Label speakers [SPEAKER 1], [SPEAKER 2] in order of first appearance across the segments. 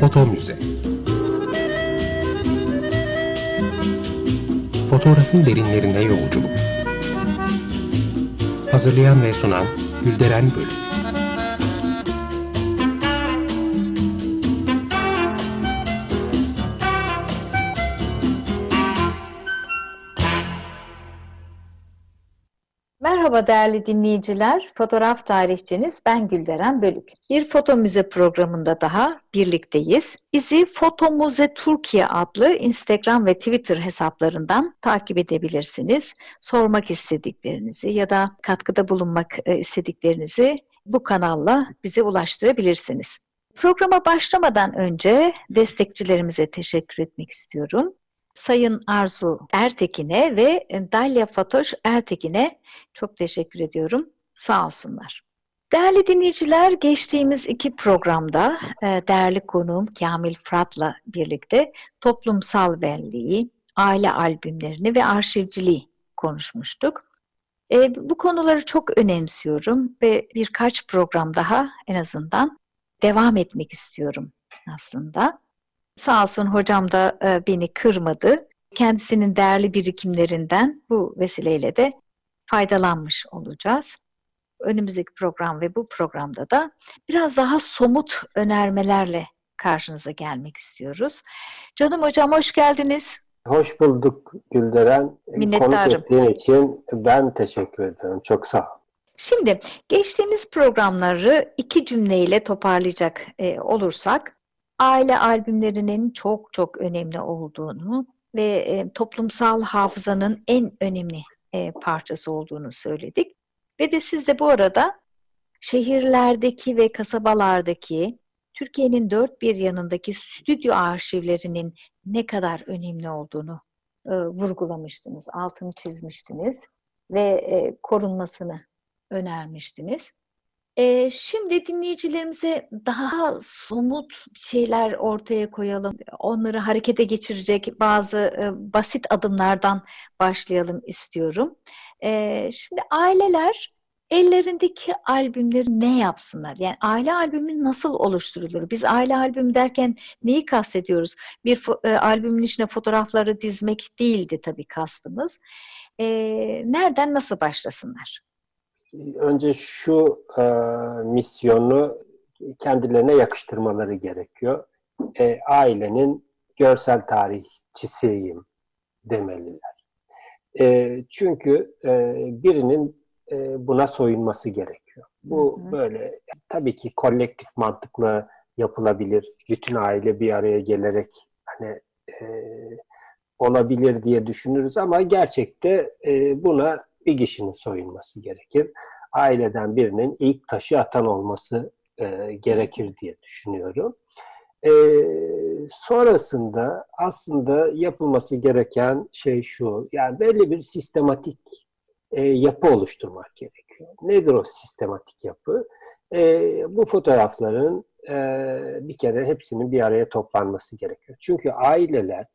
[SPEAKER 1] Foto Müze. Fotoğrafın derinlerine yolculuk. Hazırlayan ve sunan Gülderen Bölüm
[SPEAKER 2] Merhaba değerli dinleyiciler, fotoğraf tarihçiniz ben Gülderen Bölük. Bir foto müze programında daha birlikteyiz. Bizi Foto Müze Türkiye adlı Instagram ve Twitter hesaplarından takip edebilirsiniz. Sormak istediklerinizi ya da katkıda bulunmak e, istediklerinizi bu kanalla bize ulaştırabilirsiniz. Programa başlamadan önce destekçilerimize teşekkür etmek istiyorum. Sayın Arzu Ertekin'e ve Dalya Fatoş Ertekin'e çok teşekkür ediyorum. Sağ olsunlar. Değerli dinleyiciler, geçtiğimiz iki programda e, değerli konuğum Kamil Fırat'la birlikte toplumsal benliği, aile albümlerini ve arşivciliği konuşmuştuk. E, bu konuları çok önemsiyorum ve birkaç program daha en azından devam etmek istiyorum aslında. Sağ olsun hocam da e, beni kırmadı. Kendisinin değerli birikimlerinden bu vesileyle de faydalanmış olacağız. Önümüzdeki program ve bu programda da biraz daha somut önermelerle karşınıza gelmek istiyoruz. Canım hocam hoş geldiniz.
[SPEAKER 3] Hoş bulduk Gülderen.
[SPEAKER 2] Minnettarım.
[SPEAKER 3] Konuk ettiğin için ben teşekkür ederim. Çok sağ ol.
[SPEAKER 2] Şimdi geçtiğimiz programları iki cümleyle toparlayacak e, olursak aile albümlerinin çok çok önemli olduğunu ve e, toplumsal hafızanın en önemli e, parçası olduğunu söyledik. Ve de siz de bu arada şehirlerdeki ve kasabalardaki Türkiye'nin dört bir yanındaki stüdyo arşivlerinin ne kadar önemli olduğunu e, vurgulamıştınız, altını çizmiştiniz ve e, korunmasını önermiştiniz. Ee, şimdi dinleyicilerimize daha somut şeyler ortaya koyalım. Onları harekete geçirecek bazı e, basit adımlardan başlayalım istiyorum. Ee, şimdi aileler ellerindeki albümleri ne yapsınlar? Yani aile albümü nasıl oluşturulur? Biz aile albümü derken neyi kastediyoruz? Bir e, albümün içine fotoğrafları dizmek değildi tabii kastımız. Ee, nereden nasıl başlasınlar?
[SPEAKER 3] Önce şu e, misyonu kendilerine yakıştırmaları gerekiyor. E, ailenin görsel tarihçisiyim demeliler. E, çünkü e, birinin e, buna soyunması gerekiyor. Bu hı hı. böyle tabii ki kolektif mantıkla yapılabilir. Bütün aile bir araya gelerek hani e, olabilir diye düşünürüz ama gerçekte e, buna bir kişinin soyunması gerekir. Aileden birinin ilk taşı atan olması e, gerekir diye düşünüyorum. E, sonrasında aslında yapılması gereken şey şu, yani belli bir sistematik e, yapı oluşturmak gerekiyor. Nedir o sistematik yapı? E, bu fotoğrafların e, bir kere hepsinin bir araya toplanması gerekiyor. Çünkü aileler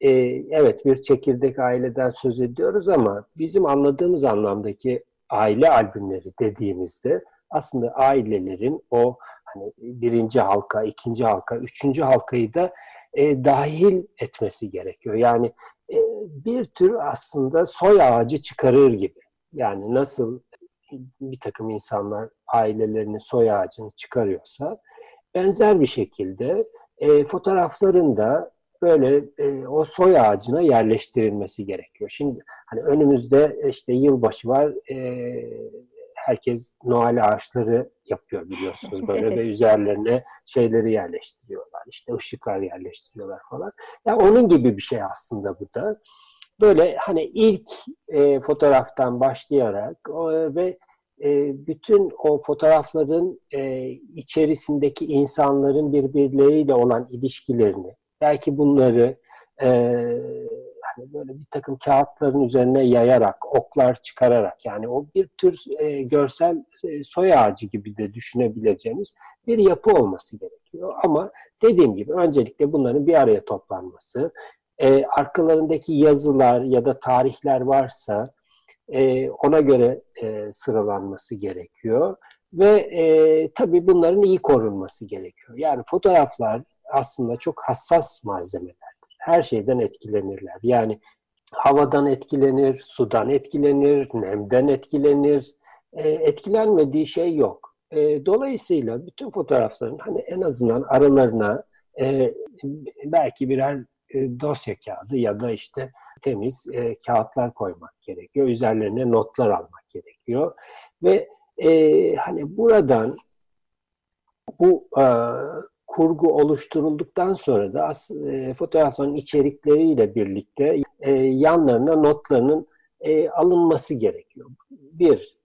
[SPEAKER 3] e, evet bir çekirdek aileden söz ediyoruz ama bizim anladığımız anlamdaki aile albümleri dediğimizde aslında ailelerin o hani birinci halka, ikinci halka, üçüncü halkayı da e, dahil etmesi gerekiyor. Yani e, bir tür aslında soy ağacı çıkarır gibi. Yani nasıl bir takım insanlar ailelerinin soy ağacını çıkarıyorsa benzer bir şekilde e, fotoğrafların böyle e, o soy ağacına yerleştirilmesi gerekiyor. Şimdi hani önümüzde işte yılbaşı var. E, herkes Noel ağaçları yapıyor biliyorsunuz böyle ve üzerlerine şeyleri yerleştiriyorlar. İşte ışıklar yerleştiriyorlar falan. Ya yani onun gibi bir şey aslında bu da. Böyle hani ilk e, fotoğraftan başlayarak o, ve e, bütün o fotoğrafların e, içerisindeki insanların birbirleriyle olan ilişkilerini belki bunları e, hani böyle bir takım kağıtların üzerine yayarak, oklar çıkararak yani o bir tür e, görsel e, soy ağacı gibi de düşünebileceğimiz bir yapı olması gerekiyor. Ama dediğim gibi öncelikle bunların bir araya toplanması, e, arkalarındaki yazılar ya da tarihler varsa e, ona göre e, sıralanması gerekiyor. Ve e, tabii bunların iyi korunması gerekiyor. Yani fotoğraflar aslında çok hassas malzemelerdir. Her şeyden etkilenirler. Yani havadan etkilenir, sudan etkilenir, nemden etkilenir. E, etkilenmediği şey yok. E, dolayısıyla bütün fotoğrafların hani en azından aralarına e, belki birer e, dosya kağıdı ya da işte temiz e, kağıtlar koymak gerekiyor. Üzerlerine notlar almak gerekiyor. Ve e, hani buradan bu e, kurgu oluşturulduktan sonra da e, fotoğrafların içerikleriyle birlikte e, yanlarına notlarının e, alınması gerekiyor. Bir,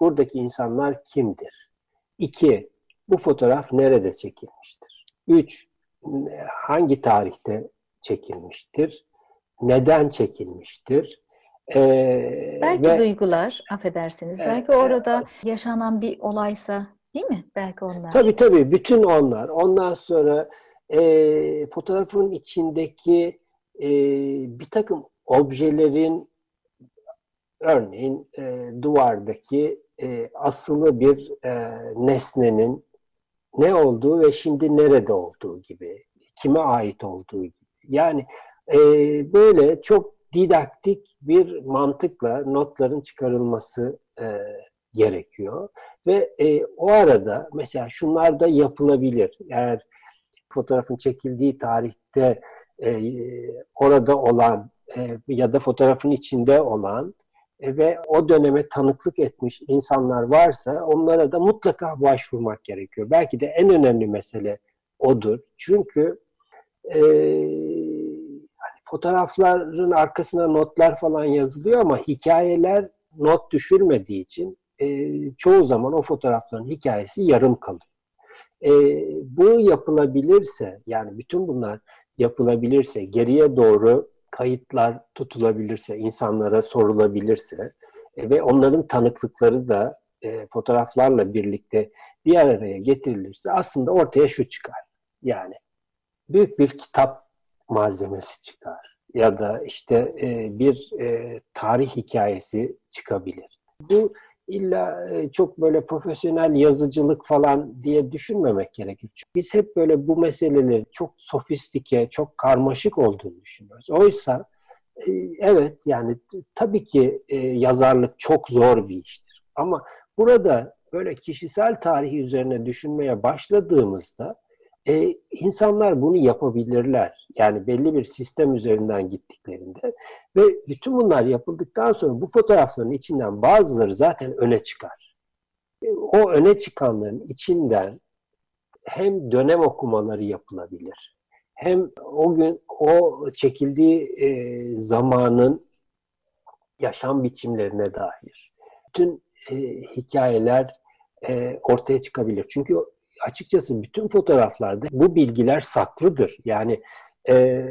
[SPEAKER 3] buradaki insanlar kimdir? İki, bu fotoğraf nerede çekilmiştir? Üç, hangi tarihte çekilmiştir? Neden çekilmiştir?
[SPEAKER 2] Ee, belki ve, duygular, affedersiniz. E, belki orada e, yaşanan bir olaysa değil mi? Belki onlar.
[SPEAKER 3] Tabii tabii. Bütün onlar. Ondan sonra e, fotoğrafın içindeki e, bir takım objelerin örneğin e, duvardaki e, asılı bir e, nesnenin ne olduğu ve şimdi nerede olduğu gibi, kime ait olduğu gibi. Yani e, böyle çok didaktik bir mantıkla notların çıkarılması e, gerekiyor. Ve e, o arada mesela şunlar da yapılabilir. Eğer fotoğrafın çekildiği tarihte e, orada olan e, ya da fotoğrafın içinde olan e, ve o döneme tanıklık etmiş insanlar varsa onlara da mutlaka başvurmak gerekiyor. Belki de en önemli mesele odur. Çünkü e, fotoğrafların arkasına notlar falan yazılıyor ama hikayeler not düşürmediği için e, çoğu zaman o fotoğrafların hikayesi yarım kalıyor. E, bu yapılabilirse yani bütün bunlar yapılabilirse geriye doğru kayıtlar tutulabilirse, insanlara sorulabilirse e, ve onların tanıklıkları da e, fotoğraflarla birlikte bir araya getirilirse aslında ortaya şu çıkar. Yani büyük bir kitap malzemesi çıkar ya da işte e, bir e, tarih hikayesi çıkabilir. Bu illa e, çok böyle profesyonel yazıcılık falan diye düşünmemek gerekir. Çünkü biz hep böyle bu meseleleri çok sofistike, çok karmaşık olduğunu düşünüyoruz. Oysa e, evet yani tabii ki e, yazarlık çok zor bir iştir. Ama burada böyle kişisel tarihi üzerine düşünmeye başladığımızda e, insanlar bunu yapabilirler. Yani belli bir sistem üzerinden gittiklerinde ve bütün bunlar yapıldıktan sonra bu fotoğrafların içinden bazıları zaten öne çıkar. E, o öne çıkanların içinden hem dönem okumaları yapılabilir, hem o gün o çekildiği e, zamanın yaşam biçimlerine dair bütün e, hikayeler e, ortaya çıkabilir. Çünkü açıkçası bütün fotoğraflarda bu bilgiler saklıdır. Yani e,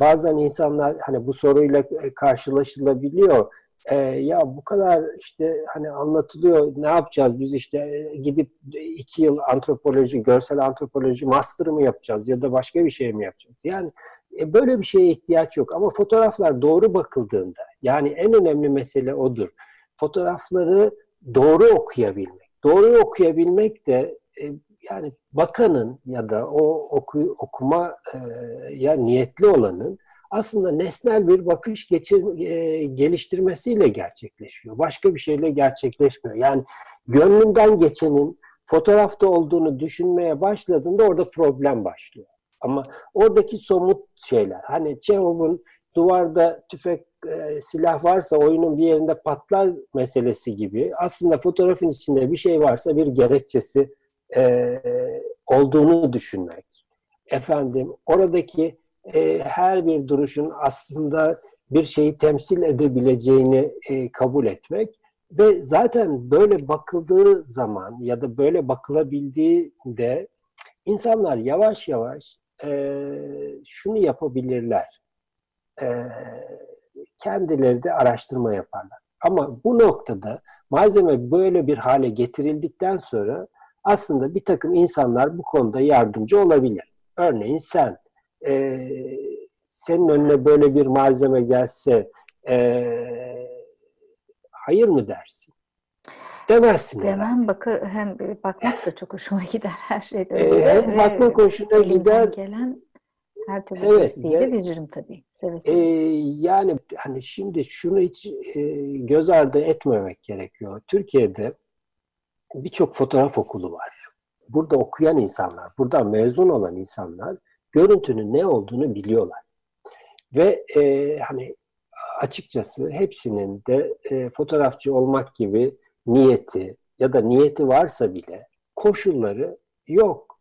[SPEAKER 3] bazen insanlar hani bu soruyla karşılaşılabiliyor. E, ya bu kadar işte hani anlatılıyor ne yapacağız biz işte gidip iki yıl antropoloji, görsel antropoloji master mı yapacağız ya da başka bir şey mi yapacağız? Yani e, böyle bir şeye ihtiyaç yok ama fotoğraflar doğru bakıldığında yani en önemli mesele odur. Fotoğrafları doğru okuyabilmek. Doğru okuyabilmek de e, yani bakanın ya da o oku, okuma e, ya niyetli olanın aslında nesnel bir bakış geçir, e, geliştirmesiyle gerçekleşiyor. Başka bir şeyle gerçekleşmiyor. Yani gönlünden geçenin fotoğrafta olduğunu düşünmeye başladığında orada problem başlıyor. Ama oradaki somut şeyler, hani Çehov'un duvarda tüfek, e, silah varsa oyunun bir yerinde patlar meselesi gibi aslında fotoğrafın içinde bir şey varsa bir gerekçesi e, olduğunu düşünmek. Efendim oradaki e, her bir duruşun aslında bir şeyi temsil edebileceğini e, kabul etmek ve zaten böyle bakıldığı zaman ya da böyle bakılabildiğinde insanlar yavaş yavaş e, şunu yapabilirler. E, kendileri de araştırma yaparlar. Ama bu noktada malzeme böyle bir hale getirildikten sonra aslında bir takım insanlar bu konuda yardımcı olabilir. Örneğin sen, e, senin önüne böyle bir malzeme gelse e, hayır mı dersin? demezsin.
[SPEAKER 2] Demem bakar hem bakmak da çok hoşuma gider her şeyden
[SPEAKER 3] Ee, hem bakmak hoşuna gider.
[SPEAKER 2] gelen her türlü
[SPEAKER 3] Evet,
[SPEAKER 2] desteği de
[SPEAKER 3] ve-
[SPEAKER 2] veririm tabii. Seve
[SPEAKER 3] Ee,
[SPEAKER 2] seve.
[SPEAKER 3] yani hani şimdi şunu hiç e, göz ardı etmemek gerekiyor. Türkiye'de birçok fotoğraf okulu var. Burada okuyan insanlar, buradan mezun olan insanlar görüntünün ne olduğunu biliyorlar. Ve e, hani açıkçası hepsinin de e, fotoğrafçı olmak gibi niyeti ya da niyeti varsa bile koşulları yok.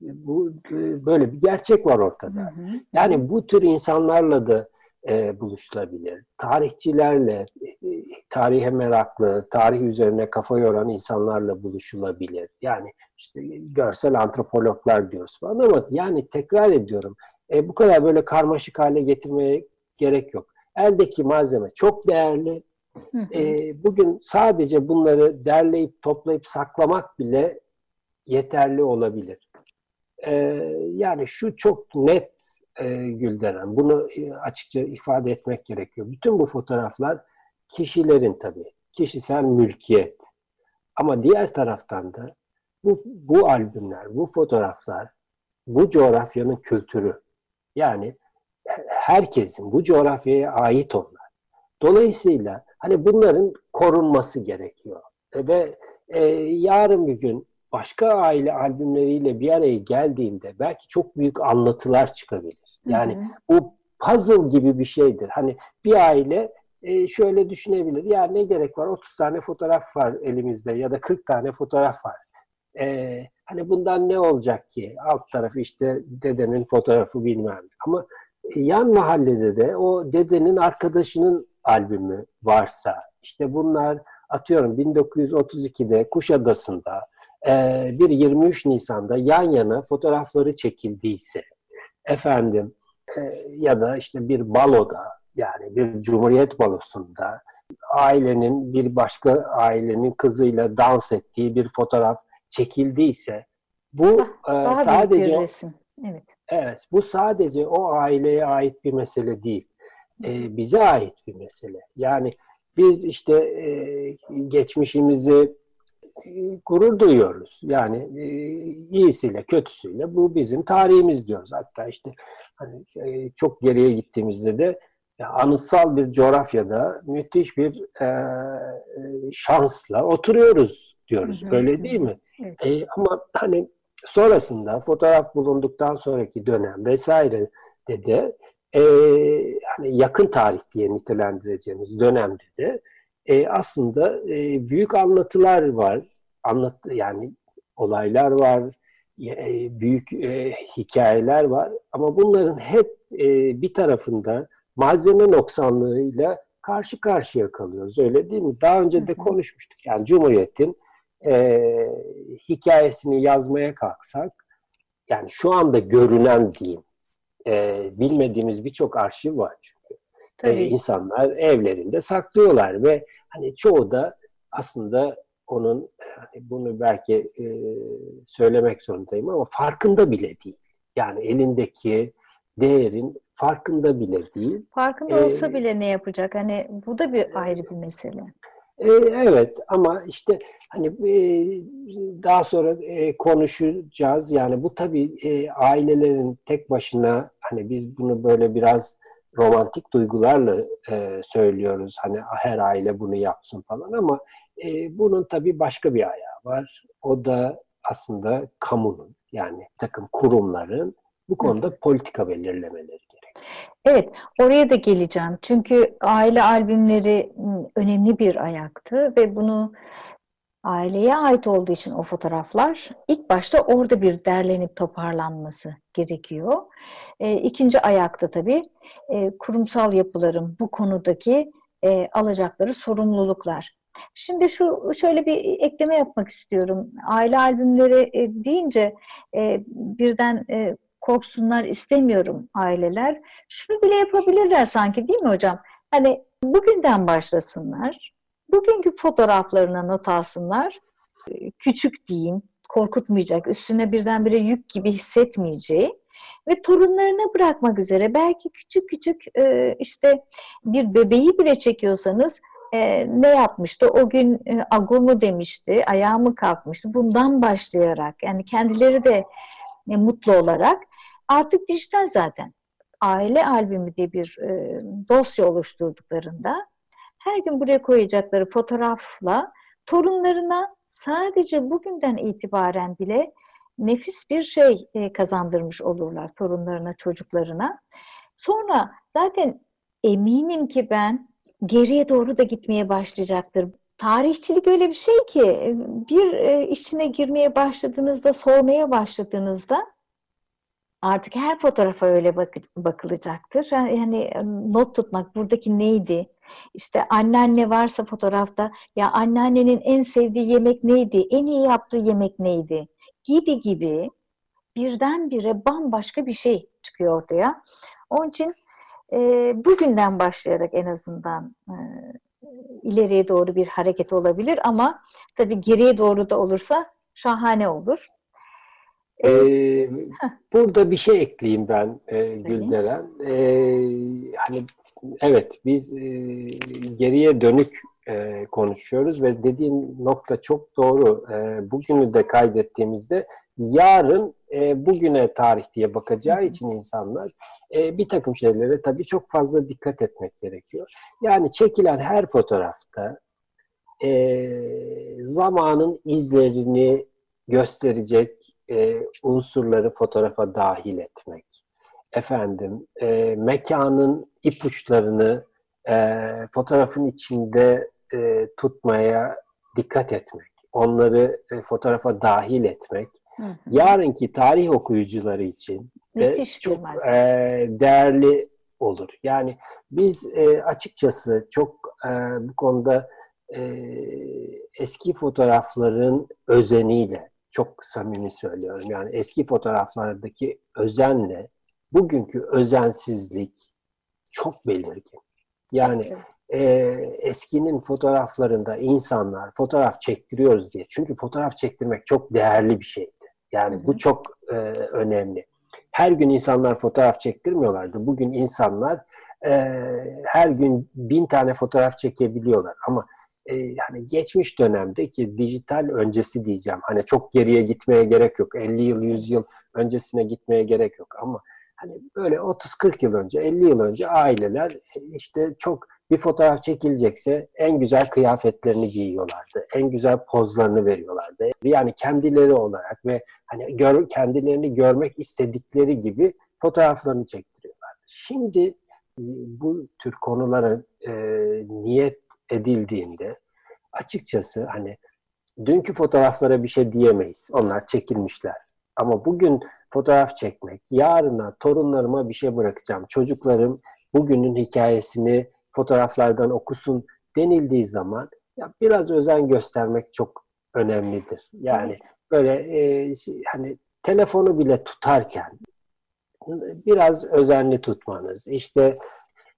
[SPEAKER 3] Bu e, böyle bir gerçek var ortada.
[SPEAKER 2] Hı hı.
[SPEAKER 3] Yani bu tür insanlarla da e, buluşulabilir. Tarihçilerle, e, tarihe meraklı, tarih üzerine kafa yoran insanlarla buluşulabilir. Yani işte görsel antropologlar diyoruz falan ama yani tekrar ediyorum e, bu kadar böyle karmaşık hale getirmeye gerek yok. Eldeki malzeme çok değerli.
[SPEAKER 2] Hı hı.
[SPEAKER 3] E, bugün sadece bunları derleyip toplayıp saklamak bile yeterli olabilir. E, yani şu çok net e, Gülderen. Bunu e, açıkça ifade etmek gerekiyor. Bütün bu fotoğraflar kişilerin tabii. Kişisel mülkiyet. Ama diğer taraftan da bu, bu albümler, bu fotoğraflar bu coğrafyanın kültürü. Yani herkesin bu coğrafyaya ait onlar. Dolayısıyla hani bunların korunması gerekiyor. E, ve e, yarın bir gün başka aile albümleriyle bir araya geldiğinde belki çok büyük anlatılar çıkabilir. Yani
[SPEAKER 2] Hı hı.
[SPEAKER 3] bu puzzle gibi bir şeydir. Hani bir aile e, şöyle düşünebilir. Ya ne gerek var? 30 tane fotoğraf var elimizde ya da 40 tane fotoğraf var. E, hani bundan ne olacak ki? Alt tarafı işte dedenin fotoğrafı bilmem. Ama e, yan mahallede de o dedenin arkadaşının albümü varsa işte bunlar atıyorum 1932'de Kuşadası'nda e, bir 23 Nisan'da yan yana fotoğrafları çekildiyse efendim e, ya da işte bir baloda yani bir cumhuriyet balosunda ailenin bir başka ailenin kızıyla dans ettiği bir fotoğraf çekildiyse bu e,
[SPEAKER 2] Daha büyük
[SPEAKER 3] sadece
[SPEAKER 2] bir resim. Evet.
[SPEAKER 3] Evet, bu sadece o aileye ait bir mesele değil. Ee, bize ait bir mesele. Yani biz işte e, geçmişimizi e, gurur duyuyoruz. Yani e, iyisiyle kötüsüyle bu bizim tarihimiz diyoruz. Hatta işte hani e, çok geriye gittiğimizde de ya, anıtsal bir coğrafyada müthiş bir e, e, şansla oturuyoruz diyoruz.
[SPEAKER 2] Hı hı,
[SPEAKER 3] Öyle değil mi?
[SPEAKER 2] Evet.
[SPEAKER 3] E, ama hani sonrasında fotoğraf bulunduktan sonraki dönem vesaire de de e, hani yakın tarih diye nitelendireceğimiz dönemde de e, aslında e, büyük anlatılar var. Anlat yani olaylar var, e, büyük e, hikayeler var ama bunların hep e, bir tarafında malzeme noksanlığıyla karşı karşıya kalıyoruz. Öyle değil mi? Daha önce de konuşmuştuk. Yani Cumhuriyet'in e, hikayesini yazmaya kalksak yani şu anda görünen diyeyim e, bilmediğimiz birçok arşiv var çünkü. E,
[SPEAKER 2] Tabii.
[SPEAKER 3] insanlar evlerinde saklıyorlar ve hani çoğu da aslında onun hani bunu belki e, söylemek zorundayım ama farkında bile değil. Yani elindeki değerin farkında bile değil.
[SPEAKER 2] Farkında olsa
[SPEAKER 3] Ee,
[SPEAKER 2] bile ne yapacak? Hani bu da bir ayrı bir mesele.
[SPEAKER 3] E, evet ama işte hani e, daha sonra e, konuşacağız. Yani bu tabii e, ailelerin tek başına hani biz bunu böyle biraz romantik duygularla e, söylüyoruz. Hani her aile bunu yapsın falan ama e, bunun tabii başka bir ayağı var. O da aslında kamunun yani takım kurumların bu konuda politika belirlemeleri gerek.
[SPEAKER 2] Evet, oraya da geleceğim. Çünkü aile albümleri önemli bir ayaktı ve bunu aileye ait olduğu için o fotoğraflar ilk başta orada bir derlenip toparlanması gerekiyor. E, ikinci ayakta tabii e, kurumsal yapıların bu konudaki e, alacakları sorumluluklar. Şimdi şu şöyle bir ekleme yapmak istiyorum. Aile albümleri e, deyince e, birden e, korksunlar istemiyorum aileler. Şunu bile yapabilirler sanki değil mi hocam? Hani bugünden başlasınlar. Bugünkü fotoğraflarına not alsınlar. Küçük diyeyim, korkutmayacak, üstüne birdenbire yük gibi hissetmeyeceği ve torunlarına bırakmak üzere belki küçük küçük e, işte bir bebeği bile çekiyorsanız e, ne yapmıştı? O gün e, agu mu demişti, ayağı mı kalkmıştı? Bundan başlayarak yani kendileri de e, mutlu olarak artık dijital zaten. Aile albümü diye bir dosya oluşturduklarında her gün buraya koyacakları fotoğrafla torunlarına sadece bugünden itibaren bile nefis bir şey e, kazandırmış olurlar torunlarına, çocuklarına. Sonra zaten eminim ki ben geriye doğru da gitmeye başlayacaktır. Tarihçilik öyle bir şey ki bir e, içine girmeye başladığınızda, sormaya başladığınızda artık her fotoğrafa öyle bak bakılacaktır. Yani not tutmak buradaki neydi? İşte anneanne varsa fotoğrafta ya anneannenin en sevdiği yemek neydi? En iyi yaptığı yemek neydi? Gibi gibi birdenbire bambaşka bir şey çıkıyor ortaya. Onun için e, bugünden başlayarak en azından e, ileriye doğru bir hareket olabilir ama tabii geriye doğru da olursa şahane olur.
[SPEAKER 3] Ee, burada bir şey ekleyeyim ben e, Gülderen. Ee, hani evet biz e, geriye dönük e, konuşuyoruz ve dediğin nokta çok doğru. E, bugünü de kaydettiğimizde yarın e, bugüne tarih diye bakacağı için insanlar e, bir takım şeylere tabii çok fazla dikkat etmek gerekiyor. Yani çekilen her fotoğrafta e, zamanın izlerini gösterecek e, unsurları fotoğrafa dahil etmek. Efendim, e, mekanın ipuçlarını e, fotoğrafın içinde e, tutmaya dikkat etmek. Onları e, fotoğrafa dahil etmek. Hı hı. Yarınki tarih okuyucuları için de çok e, değerli olur. Yani biz e, açıkçası çok e, bu konuda e, eski fotoğrafların özeniyle çok samimi söylüyorum. Yani eski fotoğraflardaki özenle bugünkü özensizlik çok belirgin. Yani e, eskinin fotoğraflarında insanlar fotoğraf çektiriyoruz diye. Çünkü fotoğraf çektirmek çok değerli bir şeydi. Yani bu çok e, önemli. Her gün insanlar fotoğraf çektirmiyorlardı. Bugün insanlar e, her gün bin tane fotoğraf çekebiliyorlar. Ama e, hani geçmiş dönemde ki dijital öncesi diyeceğim. Hani çok geriye gitmeye gerek yok. 50 yıl, 100 yıl öncesine gitmeye gerek yok. Ama hani böyle 30-40 yıl önce, 50 yıl önce aileler e, işte çok bir fotoğraf çekilecekse en güzel kıyafetlerini giyiyorlardı. En güzel pozlarını veriyorlardı. Yani kendileri olarak ve hani gör, kendilerini görmek istedikleri gibi fotoğraflarını çektiriyorlardı. Şimdi e, bu tür konulara e, niyet edildiğinde açıkçası hani dünkü fotoğraflara bir şey diyemeyiz. Onlar çekilmişler. Ama bugün fotoğraf çekmek, yarına torunlarıma bir şey bırakacağım. Çocuklarım bugünün hikayesini fotoğraflardan okusun denildiği zaman ya biraz özen göstermek çok önemlidir. Yani böyle e, hani telefonu bile tutarken biraz özenli tutmanız. İşte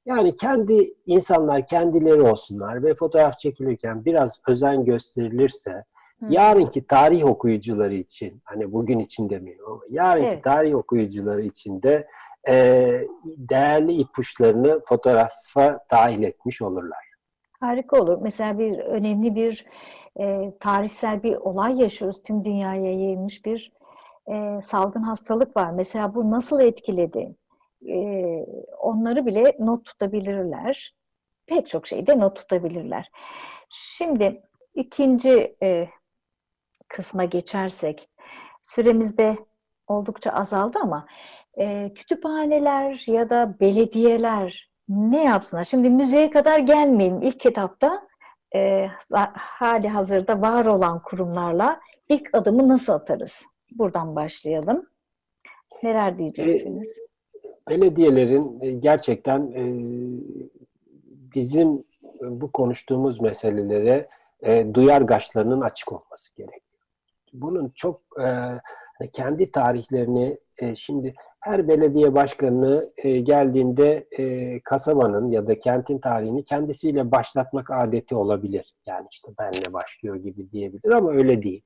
[SPEAKER 3] yani kendi insanlar kendileri olsunlar ve fotoğraf çekilirken biraz özen gösterilirse Hı. yarınki tarih okuyucuları için hani bugün için demiyorum ama yarınki evet. tarih okuyucuları için de e, değerli ipuçlarını fotoğrafa dahil etmiş olurlar.
[SPEAKER 2] Harika olur. Mesela bir önemli bir e, tarihsel bir olay yaşıyoruz. Tüm dünyaya yayılmış bir e, salgın hastalık var. Mesela bu nasıl etkiledi? E, onları bile not tutabilirler. Pek çok şeyde not tutabilirler. Şimdi ikinci e, kısma geçersek, süremizde oldukça azaldı ama e, kütüphaneler ya da belediyeler ne yapsınlar? Şimdi müzeye kadar gelmeyelim. İlk kitapta e, hali hazırda var olan kurumlarla ilk adımı nasıl atarız? Buradan başlayalım. Neler diyeceksiniz?
[SPEAKER 3] Belediyelerin e, gerçekten e, bizim bu konuştuğumuz meselelere e, duyargaçlarının açık olması gerekiyor. Bunun çok e, kendi tarihlerini şimdi her belediye başkanı e, geldiğinde kasabanın ya da kentin tarihini kendisiyle başlatmak adeti olabilir. Yani işte benle başlıyor gibi diyebilir ama öyle değil.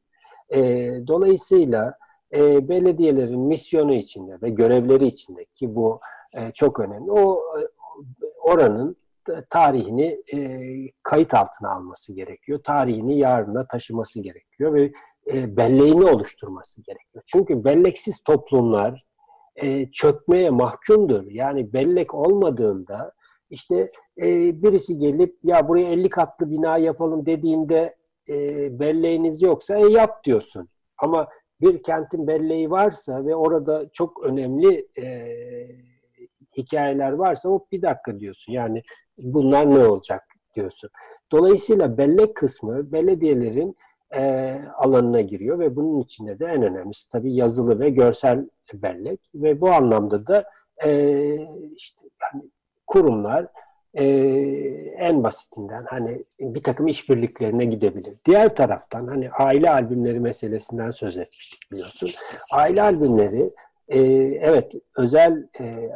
[SPEAKER 3] Dolayısıyla e, belediyelerin misyonu içinde ve görevleri içinde ki bu e, çok önemli. O e, oranın tarihini e, kayıt altına alması gerekiyor. Tarihini yarına taşıması gerekiyor ve e, belleğini oluşturması gerekiyor. Çünkü belleksiz toplumlar e, çökmeye mahkumdur. Yani bellek olmadığında işte e, birisi gelip ya buraya 50 katlı bina yapalım dediğinde e, belleğiniz yoksa e, yap diyorsun. Ama bir kentin belleği varsa ve orada çok önemli e, hikayeler varsa o bir dakika diyorsun. Yani bunlar ne olacak diyorsun. Dolayısıyla bellek kısmı belediyelerin e, alanına giriyor ve bunun içinde de en önemlisi tabii yazılı ve görsel bellek ve bu anlamda da e, işte yani kurumlar e, en basitinden hani bir takım işbirliklerine gidebilir. Diğer taraftan hani aile albümleri meselesinden söz etmiştik biliyorsun. Aile albümleri e, evet özel e,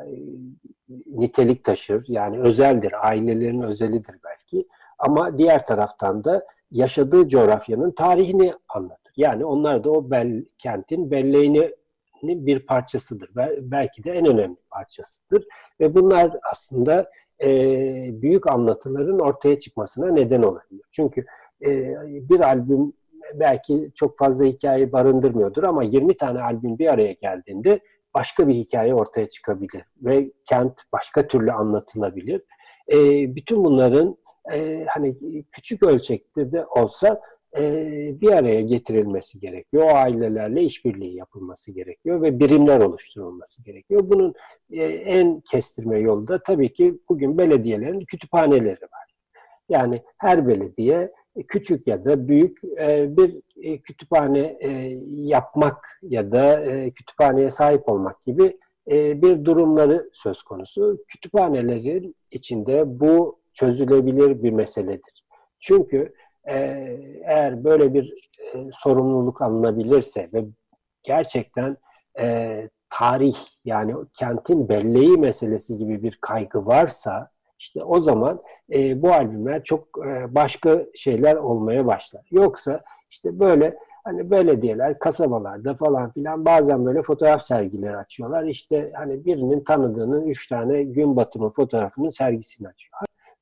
[SPEAKER 3] nitelik taşır yani özeldir, ailelerin özelidir belki ama diğer taraftan da yaşadığı coğrafyanın tarihini anlatır. Yani onlar da o bel, kentin belleğini bir parçasıdır. Belki de en önemli parçasıdır. Ve bunlar aslında e, büyük anlatıların ortaya çıkmasına neden olabilir. Çünkü e, bir albüm belki çok fazla hikaye barındırmıyordur ama 20 tane albüm bir araya geldiğinde başka bir hikaye ortaya çıkabilir ve kent başka türlü anlatılabilir. E, bütün bunların e, hani küçük ölçekte de olsa bir araya getirilmesi gerekiyor. O ailelerle işbirliği yapılması gerekiyor ve birimler oluşturulması gerekiyor. Bunun e, en kestirme yolu da tabii ki bugün belediyelerin kütüphaneleri var. Yani her belediye küçük ya da büyük e, bir e, kütüphane e, yapmak ya da e, kütüphaneye sahip olmak gibi e, bir durumları söz konusu. Kütüphanelerin içinde bu çözülebilir bir meseledir. Çünkü e, eğer böyle bir e, sorumluluk alınabilirse ve gerçekten e, tarih yani kentin belleği meselesi gibi bir kaygı varsa işte o zaman e, bu albümler çok e, başka şeyler olmaya başlar. Yoksa işte böyle hani belediyeler kasabalarda falan filan bazen böyle fotoğraf sergileri açıyorlar. İşte hani birinin tanıdığının üç tane gün batımı fotoğrafının sergisini açıyor.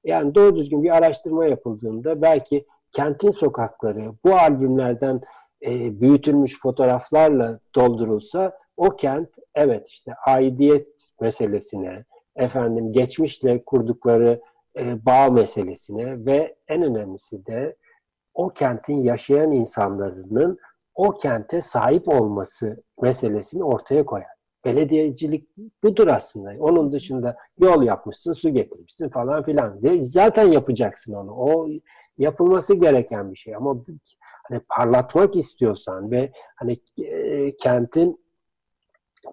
[SPEAKER 3] Yani doğru düzgün bir araştırma yapıldığında belki kentin sokakları bu albümlerden e, büyütülmüş fotoğraflarla doldurulsa o kent evet işte aidiyet meselesine, efendim geçmişle kurdukları e, bağ meselesine ve en önemlisi de o kentin yaşayan insanların o kente sahip olması meselesini ortaya koyar. Belediyecilik budur aslında. Onun dışında yol yapmışsın, su getirmişsin falan filan. Zaten yapacaksın onu. O yapılması gereken bir şey ama hani parlatmak istiyorsan ve hani e, kentin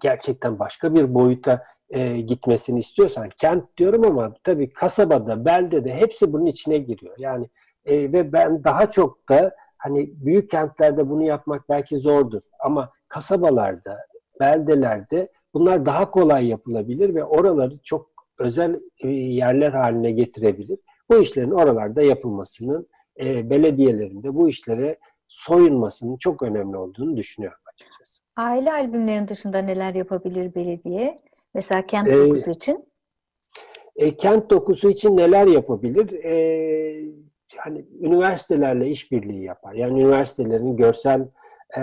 [SPEAKER 3] gerçekten başka bir boyuta e, gitmesini istiyorsan kent diyorum ama tabii kasabada, beldede hepsi bunun içine giriyor. Yani e, ve ben daha çok da hani büyük kentlerde bunu yapmak belki zordur ama kasabalarda, beldelerde bunlar daha kolay yapılabilir ve oraları çok özel e, yerler haline getirebilir. Bu işlerin oralarda yapılmasının e, belediyelerinde bu işlere soyunmasının çok önemli olduğunu düşünüyorum açıkçası.
[SPEAKER 2] Aile albümlerinin dışında neler yapabilir belediye? Mesela kent ee, dokusu için?
[SPEAKER 3] E, kent dokusu için neler yapabilir? E, hani üniversitelerle işbirliği yapar. Yani üniversitelerin görsel e,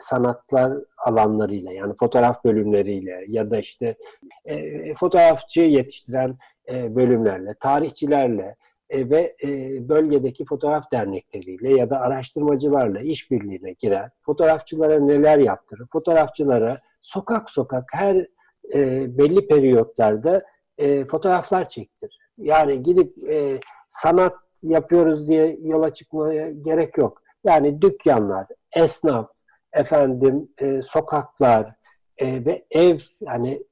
[SPEAKER 3] sanatlar alanlarıyla yani fotoğraf bölümleriyle ya da işte e, fotoğrafçı yetiştiren e, bölümlerle, tarihçilerle e, ve e, bölgedeki fotoğraf dernekleriyle ya da araştırmacılarla işbirliğine girer. Fotoğrafçılara neler yaptırır? Fotoğrafçılara sokak sokak her belli periyotlarda fotoğraflar çektir. Yani gidip sanat yapıyoruz diye yola çıkmaya gerek yok. Yani dükkanlar, esnaf, efendim sokaklar ve ev yani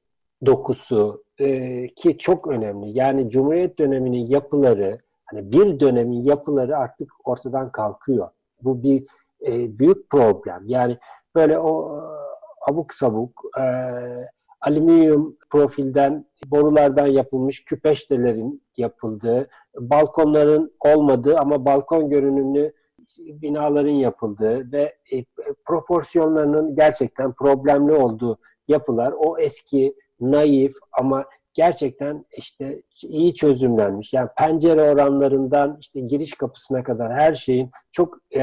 [SPEAKER 3] dokusu e, ki çok önemli. Yani Cumhuriyet döneminin yapıları, hani bir dönemin yapıları artık ortadan kalkıyor. Bu bir e, büyük problem. Yani böyle o e, abuk sabuk e, alüminyum profilden borulardan yapılmış küpeştelerin yapıldığı, balkonların olmadığı ama balkon görünümlü binaların yapıldığı ve e, proporsiyonlarının gerçekten problemli olduğu yapılar o eski naif ama gerçekten işte iyi çözümlenmiş. Yani pencere oranlarından işte giriş kapısına kadar her şeyin çok e,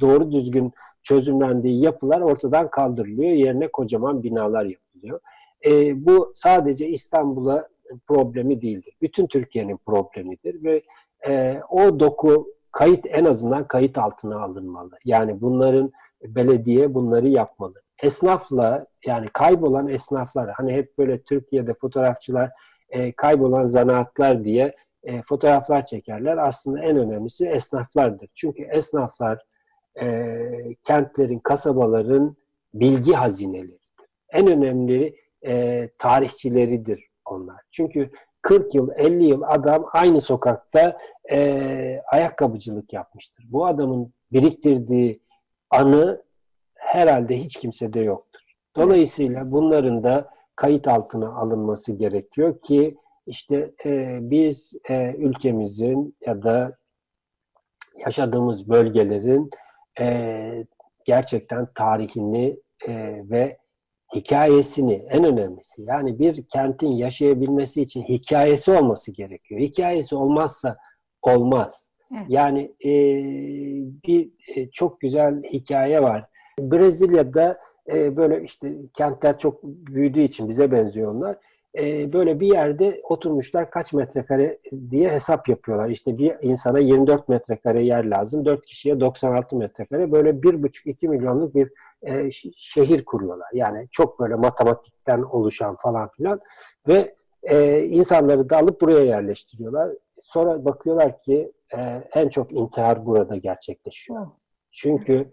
[SPEAKER 3] doğru düzgün çözümlendiği yapılar ortadan kaldırılıyor. Yerine kocaman binalar yapılıyor. E, bu sadece İstanbul'a problemi değildir. Bütün Türkiye'nin problemidir ve e, o doku kayıt en azından kayıt altına alınmalı. Yani bunların belediye bunları yapmalı. Esnafla yani kaybolan esnaflar hani hep böyle Türkiye'de fotoğrafçılar e, kaybolan zanaatlar diye e, fotoğraflar çekerler. Aslında en önemlisi esnaflardır. Çünkü esnaflar e, kentlerin, kasabaların bilgi hazineleridir. En önemli e, tarihçileridir onlar. Çünkü 40 yıl, 50 yıl adam aynı sokakta e, ayakkabıcılık yapmıştır. Bu adamın biriktirdiği anı herhalde hiç kimsede yoktur. Dolayısıyla bunların da kayıt altına alınması gerekiyor ki işte e, biz e, ülkemizin ya da yaşadığımız bölgelerin e, gerçekten tarihini e, ve hikayesini en önemlisi yani bir kentin yaşayabilmesi için hikayesi olması gerekiyor. Hikayesi olmazsa olmaz. Evet. Yani e, bir e, çok güzel hikaye var. Brezilya'da e, böyle işte kentler çok büyüdüğü için bize benziyor onlar. E, böyle bir yerde oturmuşlar kaç metrekare diye hesap yapıyorlar. İşte bir insana 24 metrekare yer lazım. 4 kişiye 96 metrekare. Böyle 1,5-2 milyonluk bir e, şehir kuruyorlar. Yani çok böyle matematikten oluşan falan filan. Ve e, insanları da alıp buraya yerleştiriyorlar. Sonra bakıyorlar ki e, en çok intihar burada gerçekleşiyor. Çünkü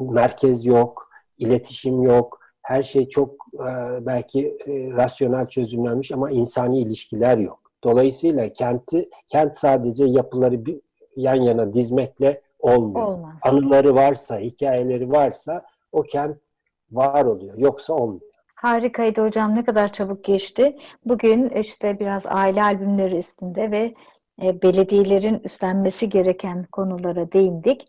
[SPEAKER 3] merkez yok, iletişim yok, her şey çok e, belki e, rasyonel çözümlenmiş ama insani ilişkiler yok. Dolayısıyla kenti kent sadece yapıları bir, yan yana dizmekle olmuyor. Olmaz. Anıları varsa, hikayeleri varsa o kent var oluyor. Yoksa olmuyor.
[SPEAKER 2] Harikaydı hocam. Ne kadar çabuk geçti. Bugün işte biraz aile albümleri üstünde ve e, belediyelerin üstlenmesi gereken konulara değindik.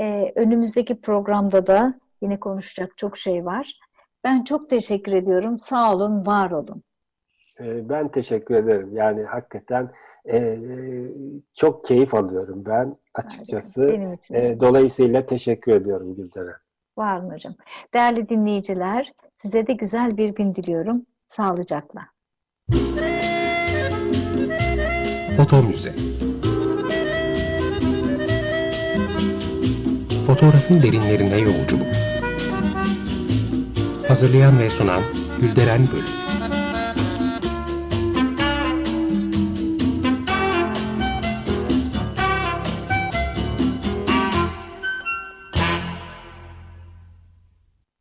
[SPEAKER 2] E, önümüzdeki programda da yine konuşacak çok şey var. Ben çok teşekkür ediyorum. Sağ olun, var olun.
[SPEAKER 3] E, ben teşekkür ederim. Yani hakikaten e, çok keyif alıyorum ben açıkçası. Benim için. E, dolayısıyla teşekkür ediyorum Gülden'e.
[SPEAKER 2] Var mı hocam? Değerli dinleyiciler, size de güzel bir gün diliyorum. Sağlıcakla.
[SPEAKER 1] Foto Müze Fotoğrafın derinlerine yolculuk. Hazırlayan ve sunan Gülderen Bölüm